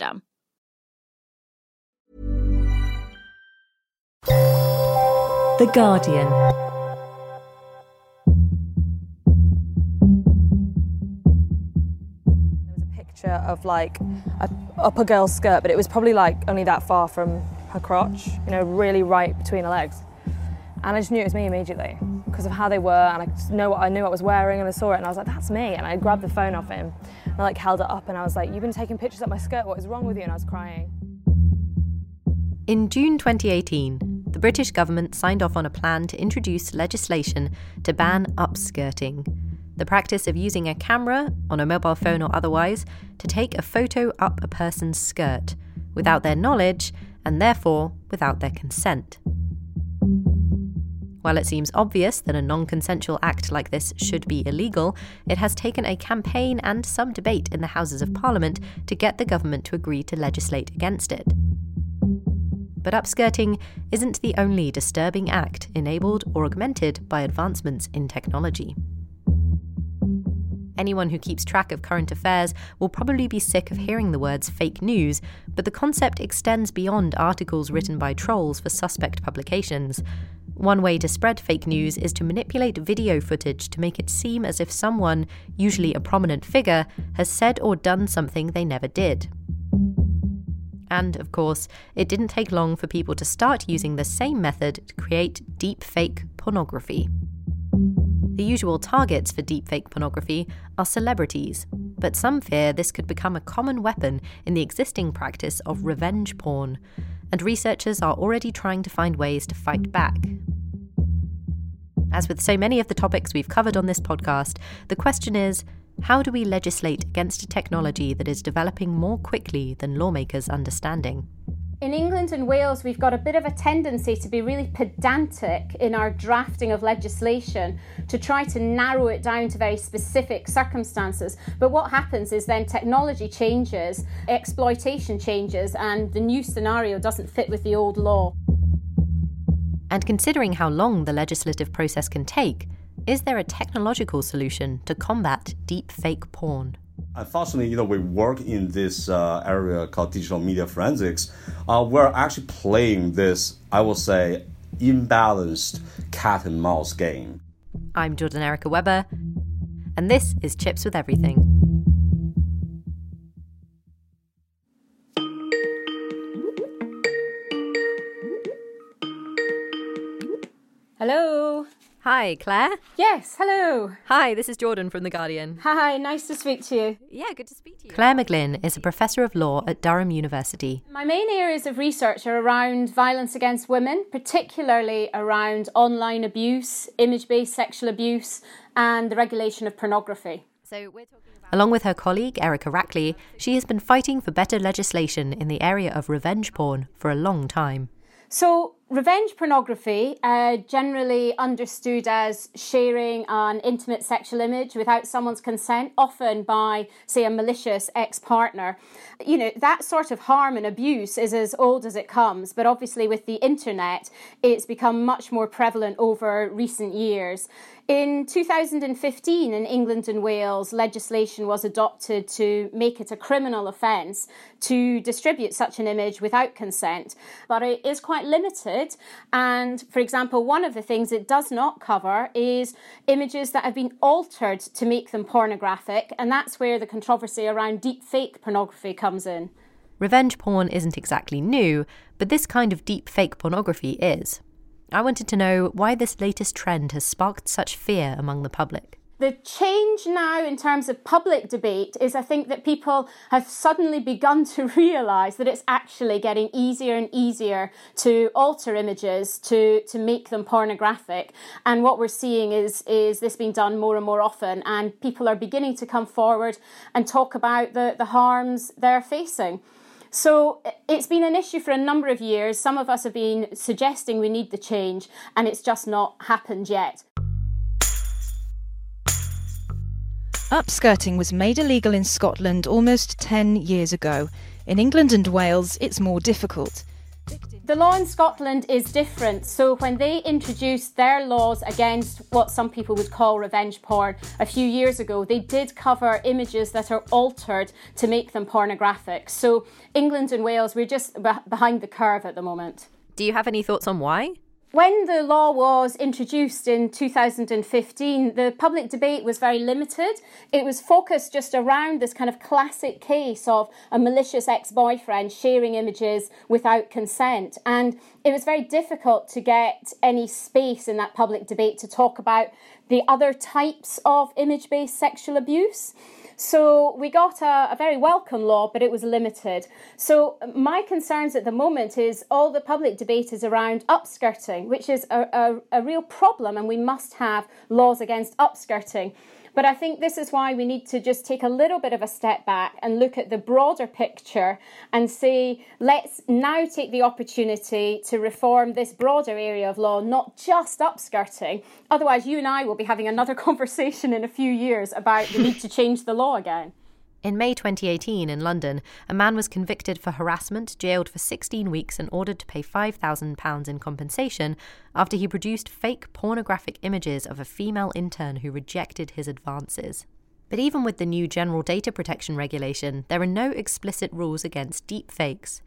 system. The Guardian. There was a picture of like a upper girl's skirt, but it was probably like only that far from her crotch, you know, really right between her legs. And I just knew it was me immediately because of how they were, and I know what I knew what I was wearing, and I saw it, and I was like, "That's me!" And I grabbed the phone off him, and I like held it up, and I was like, "You've been taking pictures of my skirt. What is wrong with you?" And I was crying. In June 2018, the British government signed off on a plan to introduce legislation to ban upskirting, the practice of using a camera, on a mobile phone or otherwise, to take a photo up a person's skirt without their knowledge and therefore without their consent. While it seems obvious that a non consensual act like this should be illegal, it has taken a campaign and some debate in the Houses of Parliament to get the government to agree to legislate against it. But upskirting isn't the only disturbing act enabled or augmented by advancements in technology. Anyone who keeps track of current affairs will probably be sick of hearing the words fake news, but the concept extends beyond articles written by trolls for suspect publications. One way to spread fake news is to manipulate video footage to make it seem as if someone, usually a prominent figure, has said or done something they never did. And, of course, it didn't take long for people to start using the same method to create deepfake pornography. The usual targets for deepfake pornography are celebrities, but some fear this could become a common weapon in the existing practice of revenge porn, and researchers are already trying to find ways to fight back. As with so many of the topics we've covered on this podcast, the question is how do we legislate against a technology that is developing more quickly than lawmakers' understanding? In England and Wales, we've got a bit of a tendency to be really pedantic in our drafting of legislation to try to narrow it down to very specific circumstances. But what happens is then technology changes, exploitation changes, and the new scenario doesn't fit with the old law. And considering how long the legislative process can take, is there a technological solution to combat deep fake porn? Unfortunately, you know, we work in this uh, area called digital media forensics. Uh, we're actually playing this, I will say, imbalanced cat and mouse game. I'm Jordan Erica Webber, and this is Chips with Everything. Hello. Hi, Claire. Yes, hello. Hi, this is Jordan from The Guardian. Hi, nice to speak to you. Yeah, good to speak to you. Claire McGlynn is a professor of law at Durham University. My main areas of research are around violence against women, particularly around online abuse, image based sexual abuse, and the regulation of pornography. So we're talking about. Along with her colleague, Erika Rackley, she has been fighting for better legislation in the area of revenge porn for a long time. So, revenge pornography, uh, generally understood as sharing an intimate sexual image without someone's consent, often by, say, a malicious ex partner. You know, that sort of harm and abuse is as old as it comes, but obviously with the internet, it's become much more prevalent over recent years In 2015, in England and Wales, legislation was adopted to make it a criminal offence to distribute such an image without consent, but it is quite limited. And for example, one of the things it does not cover is images that have been altered to make them pornographic, and that's where the controversy around deep fake pornography comes in. Revenge porn isn't exactly new, but this kind of deep fake pornography is. I wanted to know why this latest trend has sparked such fear among the public. The change now in terms of public debate is I think that people have suddenly begun to realise that it's actually getting easier and easier to alter images to, to make them pornographic. And what we're seeing is, is this being done more and more often, and people are beginning to come forward and talk about the, the harms they're facing. So it's been an issue for a number of years. Some of us have been suggesting we need the change, and it's just not happened yet. Upskirting was made illegal in Scotland almost 10 years ago. In England and Wales, it's more difficult. The law in Scotland is different. So, when they introduced their laws against what some people would call revenge porn a few years ago, they did cover images that are altered to make them pornographic. So, England and Wales, we're just behind the curve at the moment. Do you have any thoughts on why? When the law was introduced in 2015, the public debate was very limited. It was focused just around this kind of classic case of a malicious ex boyfriend sharing images without consent. And it was very difficult to get any space in that public debate to talk about the other types of image based sexual abuse. So we got a, a, very welcome law, but it was limited. So my concerns at the moment is all the public debate is around upskirting, which is a, a, a real problem, and we must have laws against upskirting. But I think this is why we need to just take a little bit of a step back and look at the broader picture and say, let's now take the opportunity to reform this broader area of law, not just upskirting. Otherwise, you and I will be having another conversation in a few years about the need to change the law again. In May 2018 in London, a man was convicted for harassment, jailed for 16 weeks, and ordered to pay £5,000 in compensation after he produced fake pornographic images of a female intern who rejected his advances. But even with the new General Data Protection Regulation, there are no explicit rules against deep fakes.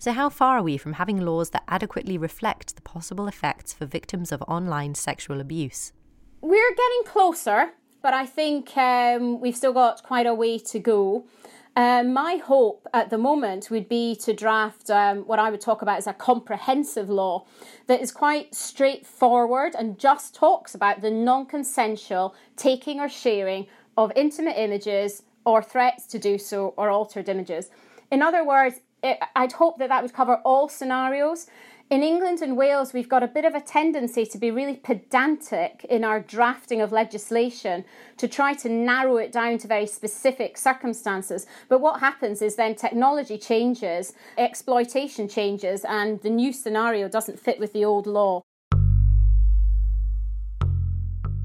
So, how far are we from having laws that adequately reflect the possible effects for victims of online sexual abuse? We're getting closer but I think um, we've still got quite a way to go. Um, my hope at the moment would be to draft um, what I would talk about as a comprehensive law that is quite straightforward and just talks about the non consensual taking or sharing of intimate images or threats to do so or altered images. In other words, it, I'd hope that that would cover all scenarios in England and Wales, we've got a bit of a tendency to be really pedantic in our drafting of legislation to try to narrow it down to very specific circumstances. But what happens is then technology changes, exploitation changes, and the new scenario doesn't fit with the old law.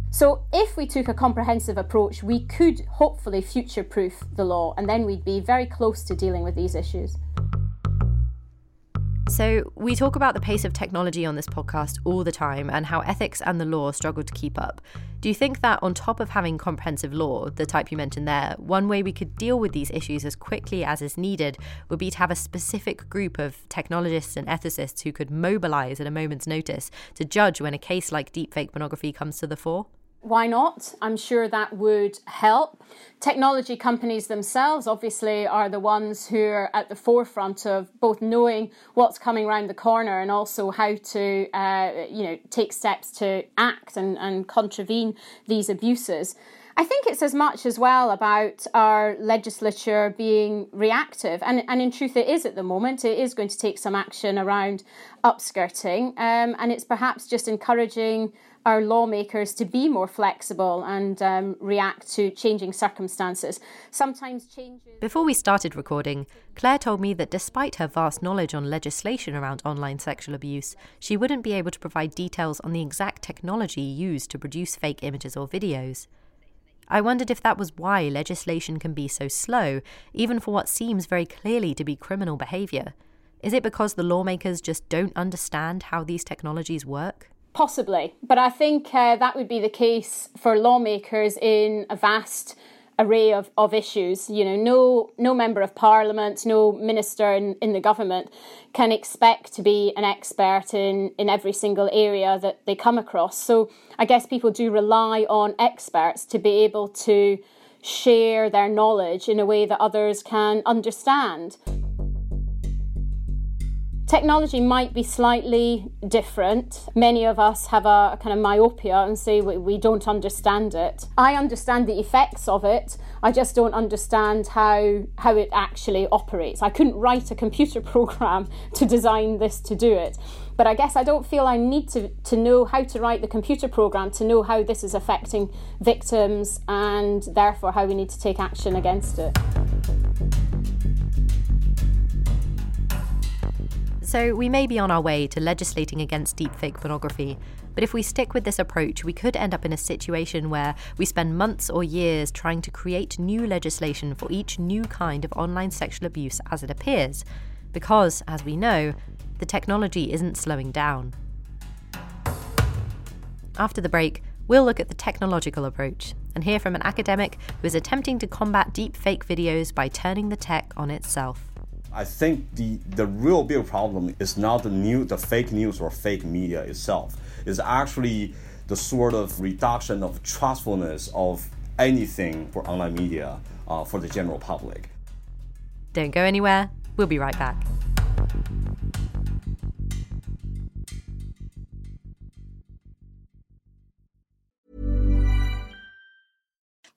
So, if we took a comprehensive approach, we could hopefully future proof the law, and then we'd be very close to dealing with these issues. So, we talk about the pace of technology on this podcast all the time and how ethics and the law struggle to keep up. Do you think that, on top of having comprehensive law, the type you mentioned there, one way we could deal with these issues as quickly as is needed would be to have a specific group of technologists and ethicists who could mobilize at a moment's notice to judge when a case like deepfake pornography comes to the fore? Why not? I'm sure that would help. Technology companies themselves, obviously, are the ones who are at the forefront of both knowing what's coming around the corner and also how to, uh, you know, take steps to act and, and contravene these abuses. I think it's as much as well about our legislature being reactive, and, and in truth, it is at the moment. It is going to take some action around upskirting, um, and it's perhaps just encouraging our lawmakers to be more flexible and um, react to changing circumstances. Sometimes changes. Before we started recording, Claire told me that despite her vast knowledge on legislation around online sexual abuse, she wouldn't be able to provide details on the exact technology used to produce fake images or videos. I wondered if that was why legislation can be so slow, even for what seems very clearly to be criminal behaviour. Is it because the lawmakers just don't understand how these technologies work? Possibly, but I think uh, that would be the case for lawmakers in a vast array of, of issues. You know, no no member of parliament, no minister in, in the government can expect to be an expert in, in every single area that they come across. So I guess people do rely on experts to be able to share their knowledge in a way that others can understand. Technology might be slightly different. Many of us have a, kind of myopia and say we, we don't understand it. I understand the effects of it. I just don't understand how how it actually operates. I couldn't write a computer program to design this to do it. But I guess I don't feel I need to, to know how to write the computer program to know how this is affecting victims and therefore how we need to take action against it. So, we may be on our way to legislating against deepfake pornography, but if we stick with this approach, we could end up in a situation where we spend months or years trying to create new legislation for each new kind of online sexual abuse as it appears, because, as we know, the technology isn't slowing down. After the break, we'll look at the technological approach and hear from an academic who is attempting to combat deepfake videos by turning the tech on itself. I think the, the real big problem is not the new the fake news or fake media itself. It's actually the sort of reduction of trustfulness of anything for online media uh, for the general public. Don't go anywhere. We'll be right back.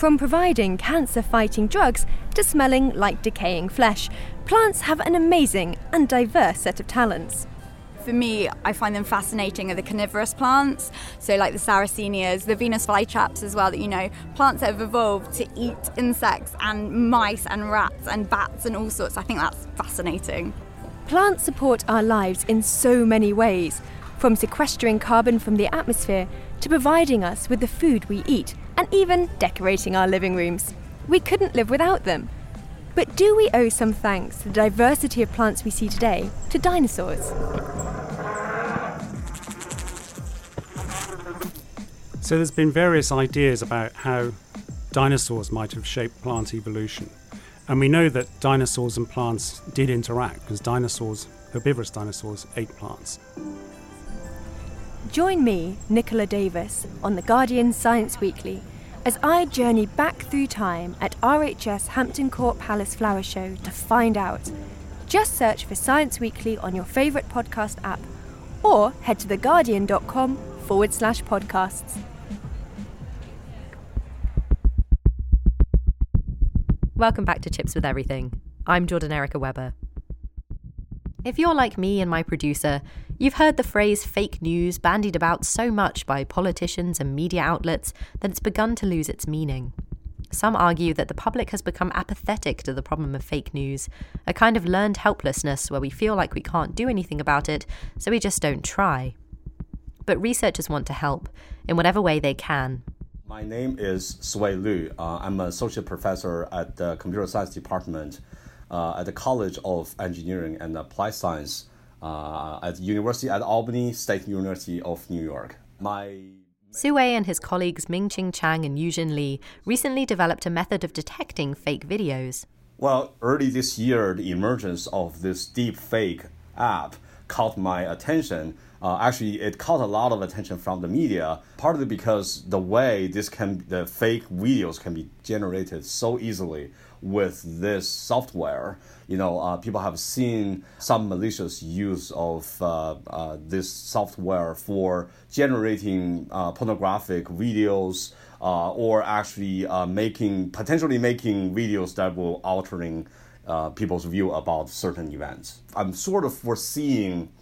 From providing cancer fighting drugs to smelling like decaying flesh, plants have an amazing and diverse set of talents. For me, I find them fascinating are the carnivorous plants, so like the Sarracenias, the Venus flytraps as well, that you know, plants that have evolved to eat insects and mice and rats and bats and all sorts. I think that's fascinating. Plants support our lives in so many ways, from sequestering carbon from the atmosphere to providing us with the food we eat and even decorating our living rooms. We couldn't live without them. But do we owe some thanks to the diversity of plants we see today to dinosaurs? So there's been various ideas about how dinosaurs might have shaped plant evolution. And we know that dinosaurs and plants did interact because dinosaurs, herbivorous dinosaurs, ate plants. Join me, Nicola Davis, on The Guardian Science Weekly as I journey back through time at RHS Hampton Court Palace Flower Show to find out. Just search for Science Weekly on your favourite podcast app or head to theguardian.com forward slash podcasts. Welcome back to Chips with Everything. I'm Jordan Erica Webber. If you're like me and my producer, you've heard the phrase fake news bandied about so much by politicians and media outlets that it's begun to lose its meaning. Some argue that the public has become apathetic to the problem of fake news, a kind of learned helplessness where we feel like we can't do anything about it, so we just don't try. but researchers want to help in whatever way they can. My name is Siwei Lyu. Uh, I'm an associate professor at the computer science department at the College of Engineering and Applied Science uh, at University at Albany State University of New York. My Sui and his colleagues Ming-Ching Chang and Yuezun Li recently developed a method of detecting fake videos. Well, early this year, the emergence of this deep fake app caught my attention. Uh, actually, it caught a lot of attention from the media, partly because the way this can, the fake videos can be generated so easily with this software. You know, uh, people have seen some malicious use of uh, uh, this software for generating uh, pornographic videos uh, or actually uh, making potentially making videos that will altering people's view about certain events. I'm sort of foreseeing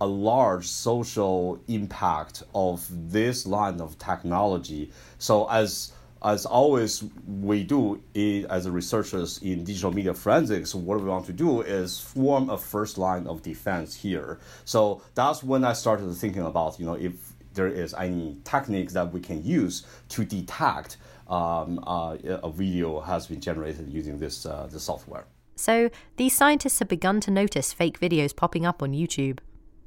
a large social impact of this line of technology. So as as always we do as researchers in digital media forensics, what we want to do is form a first line of defense here. So that's when I started thinking about, you know, if there is any techniques that we can use to detect um, uh, a video has been generated using this, uh, this software. So these scientists have begun to notice fake videos popping up on YouTube.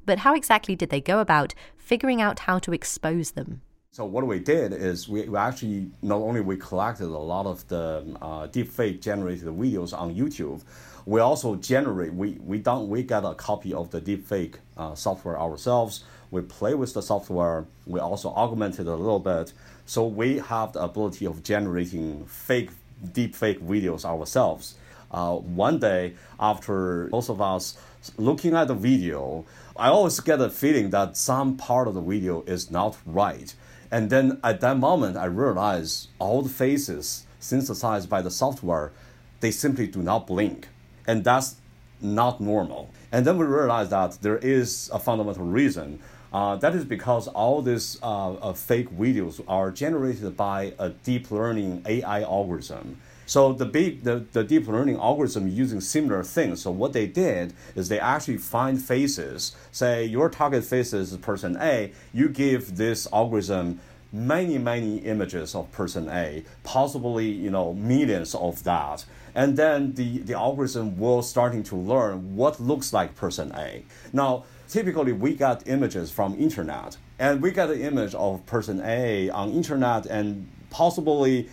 But how exactly did they go about figuring out how to expose them? So what we did is we, actually not only we collected a lot of the uh, deepfake generated videos on YouTube, we also generate we we done we got a copy of the deepfake uh, software ourselves. We play with the software. We also augmented a little bit, so we have the ability of generating fake deepfake videos ourselves. Uh, one day after most of us looking at the video, I always get a feeling that some part of the video is not right and then at that moment, I realized all the faces synthesized by the software, they simply do not blink. And that's not normal. And then we realized that there is a fundamental reason. Uh, that is because all these uh, uh, fake videos are generated by a deep learning AI algorithm. So the big the, the deep learning algorithm using similar things. So what they did is they actually find faces. Say your target face is person A. You give this algorithm many many images of person A, possibly you know millions of that, and then the the algorithm will starting to learn what looks like person A. Now typically we got images from internet and we got an image of person A on internet and possibly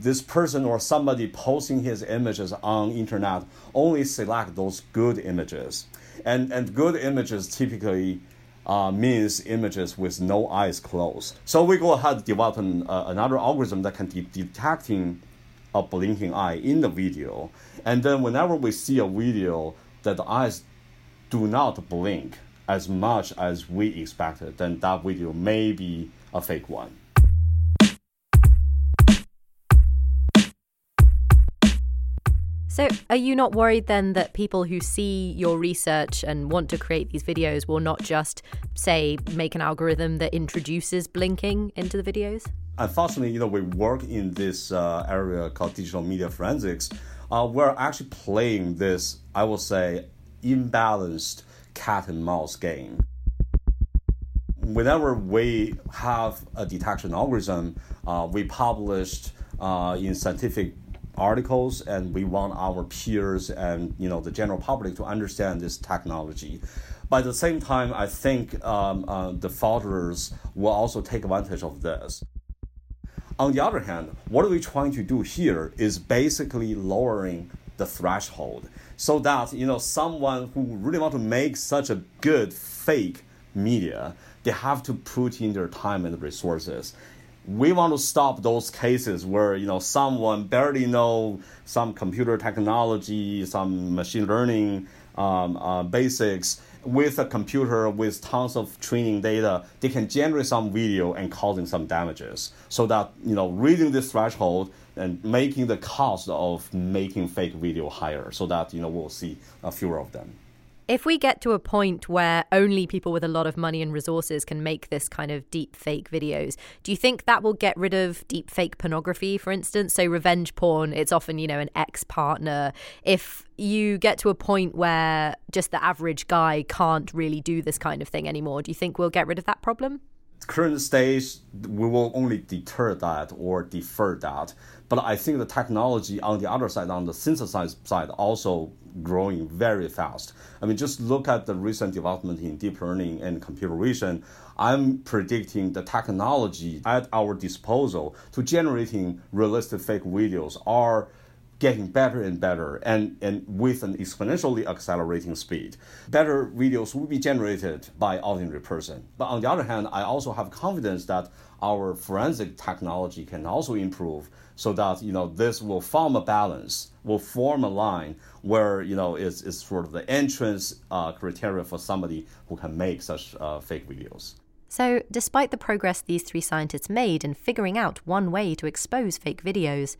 this person or somebody posting his images on internet only select those good images. And and good images typically uh, means images with no eyes closed. So we go ahead developing uh, another algorithm that can de- detecting a blinking eye in the video. And then whenever we see a video that the eyes do not blink as much as we expected then that video may be a fake one So, are you not worried then that people who see your research and want to create these videos will not just, say, make an algorithm that introduces blinking into the videos? Unfortunately, you know, we work in this uh, area called digital media forensics. Uh, we're actually playing this, I will say, imbalanced cat and mouse game. Whenever we have a detection algorithm, uh, we published uh, in scientific articles and we want our peers and you know the general public to understand this technology. But at the same time i think um, uh, the fraudsters will also take advantage of this. On the other hand what are we trying to do here is basically lowering the threshold so that you know someone who really want to make such a good fake media they have to put in their time and resources we want to stop those cases where you know someone barely know some computer technology, some machine learning um, uh, basics with a computer with tons of training data, they can generate some video and causing some damages. So that you know reading this threshold and making the cost of making fake video higher, so that you know we'll see fewer of them. If we get to a point where only people with a lot of money and resources can make this kind of deep fake videos, do you think that will get rid of deep fake pornography, for instance? So, revenge porn, it's often, you know, an ex partner. If you get to a point where just the average guy can't really do this kind of thing anymore, do you think we'll get rid of that problem? Current stage, we will only deter that or defer that. But I think the technology on the other side, on the synthesized side, also growing very fast. I mean, just look at the recent development in deep learning and computer vision. I'm predicting the technology at our disposal to generating realistic fake videos are getting better and better and, and with an exponentially accelerating speed. Better videos will be generated by ordinary person. But on the other hand, I also have confidence that our forensic technology can also improve so that you know this will form a balance, will form a line where you know is is sort of the entrance uh, criteria for somebody who can make such uh, fake videos. So, despite the progress these three scientists made in figuring out one way to expose fake videos,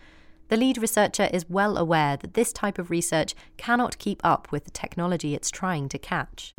the lead researcher is well aware that this type of research cannot keep up with the technology it's trying to catch.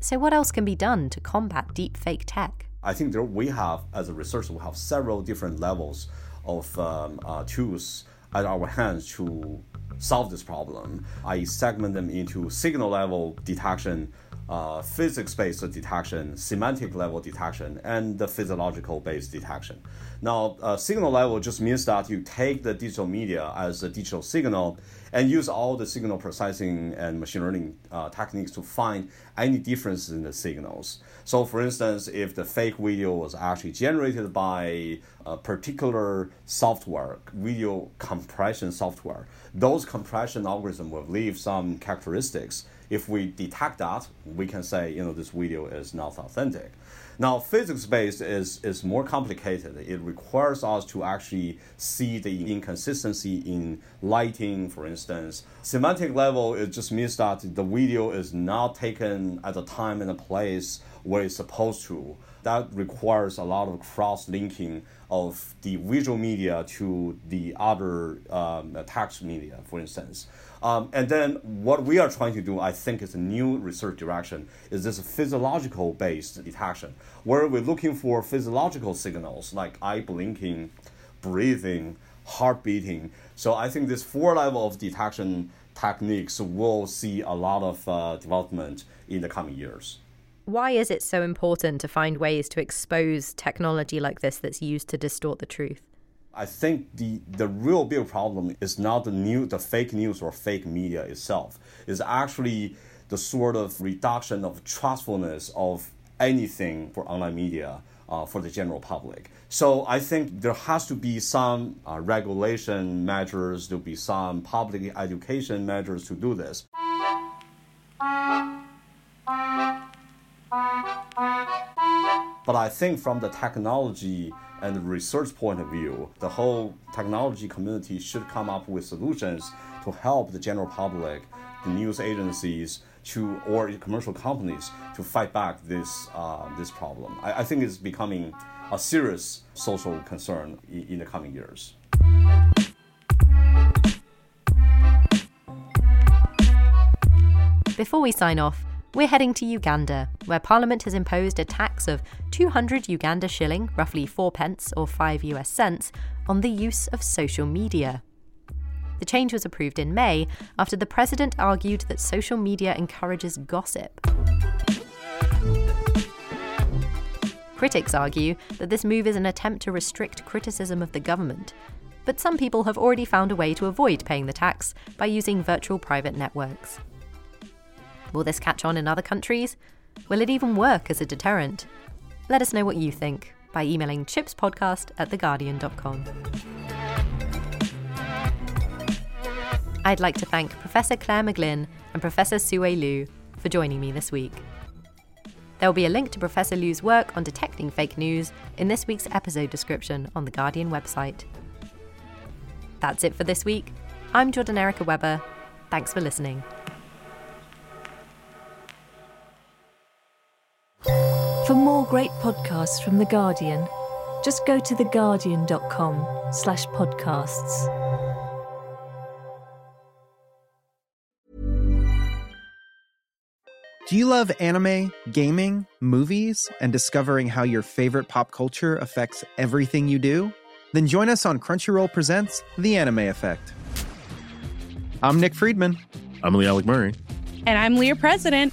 So, what else can be done to combat deepfake tech? I think there we have, as a researcher, we have several different levels of um, uh, tools at our hands to solve this problem. I segment them into signal level detection, uh, physics based detection, semantic level detection, and the physiological based detection. Now, uh, signal level just means that you take the digital media as a digital signal and use all the signal processing and machine learning uh, techniques to find any differences in the signals. So, for instance, if the fake video was actually generated by a particular software, video compression software, those compression algorithms will leave some characteristics. If we detect that, we can say, you know, this video is not authentic. Now, physics-based is, is more complicated. It requires us to actually see the inconsistency in lighting, for instance. Semantic level, it just means that the video is not taken at the time and the place where it's supposed to. That requires a lot of cross-linking of the visual media to the other um, text media, for instance. Um, and then what we are trying to do, I think, is a new research direction, is this physiological based detection, where we're looking for physiological signals like eye blinking, breathing, heart beating. So I think this four level of detection techniques will see a lot of uh, development in the coming years. Why is it so important to find ways to expose technology like this that's used to distort the truth? I think the, the real big problem is not the new the fake news or fake media itself. It's actually the sort of reduction of trustfulness of anything for online media uh, for the general public. So I think there has to be some uh, regulation measures, there'll be some public education measures to do this. But I think from the technology and research point of view, the whole technology community should come up with solutions to help the general public, the news agencies, to or commercial companies to fight back this uh, this problem. I, I, think it's becoming a serious social concern in, in the coming years. Before we sign off, we're heading to Uganda, where Parliament has imposed a tax of 200 Uganda shilling, roughly 4 pence or 5 US cents, on the use of social media. The change was approved in May after the president argued that social media encourages gossip. Critics argue that this move is an attempt to restrict criticism of the government, but some people have already found a way to avoid paying the tax by using virtual private networks. Will this catch on in other countries? Will it even work as a deterrent? Let us know what you think by emailing chipspodcast at theguardian.com. I'd like to thank Professor Claire McGlynn and Professor Siwei Lyu for joining me this week. There will be a link to Professor Lyu's work on detecting fake news in this week's episode description on the Guardian website. That's it for this week. I'm Jordan Erica Webber. Thanks for listening. For more great podcasts from The Guardian, just go to theguardian.com slash podcasts. Do you love anime, gaming, movies, and discovering how your favorite pop culture affects everything you do? Then join us on Crunchyroll Presents The Anime Effect. I'm Nick Friedman. I'm Lee Alec Murray. And I'm Leah President.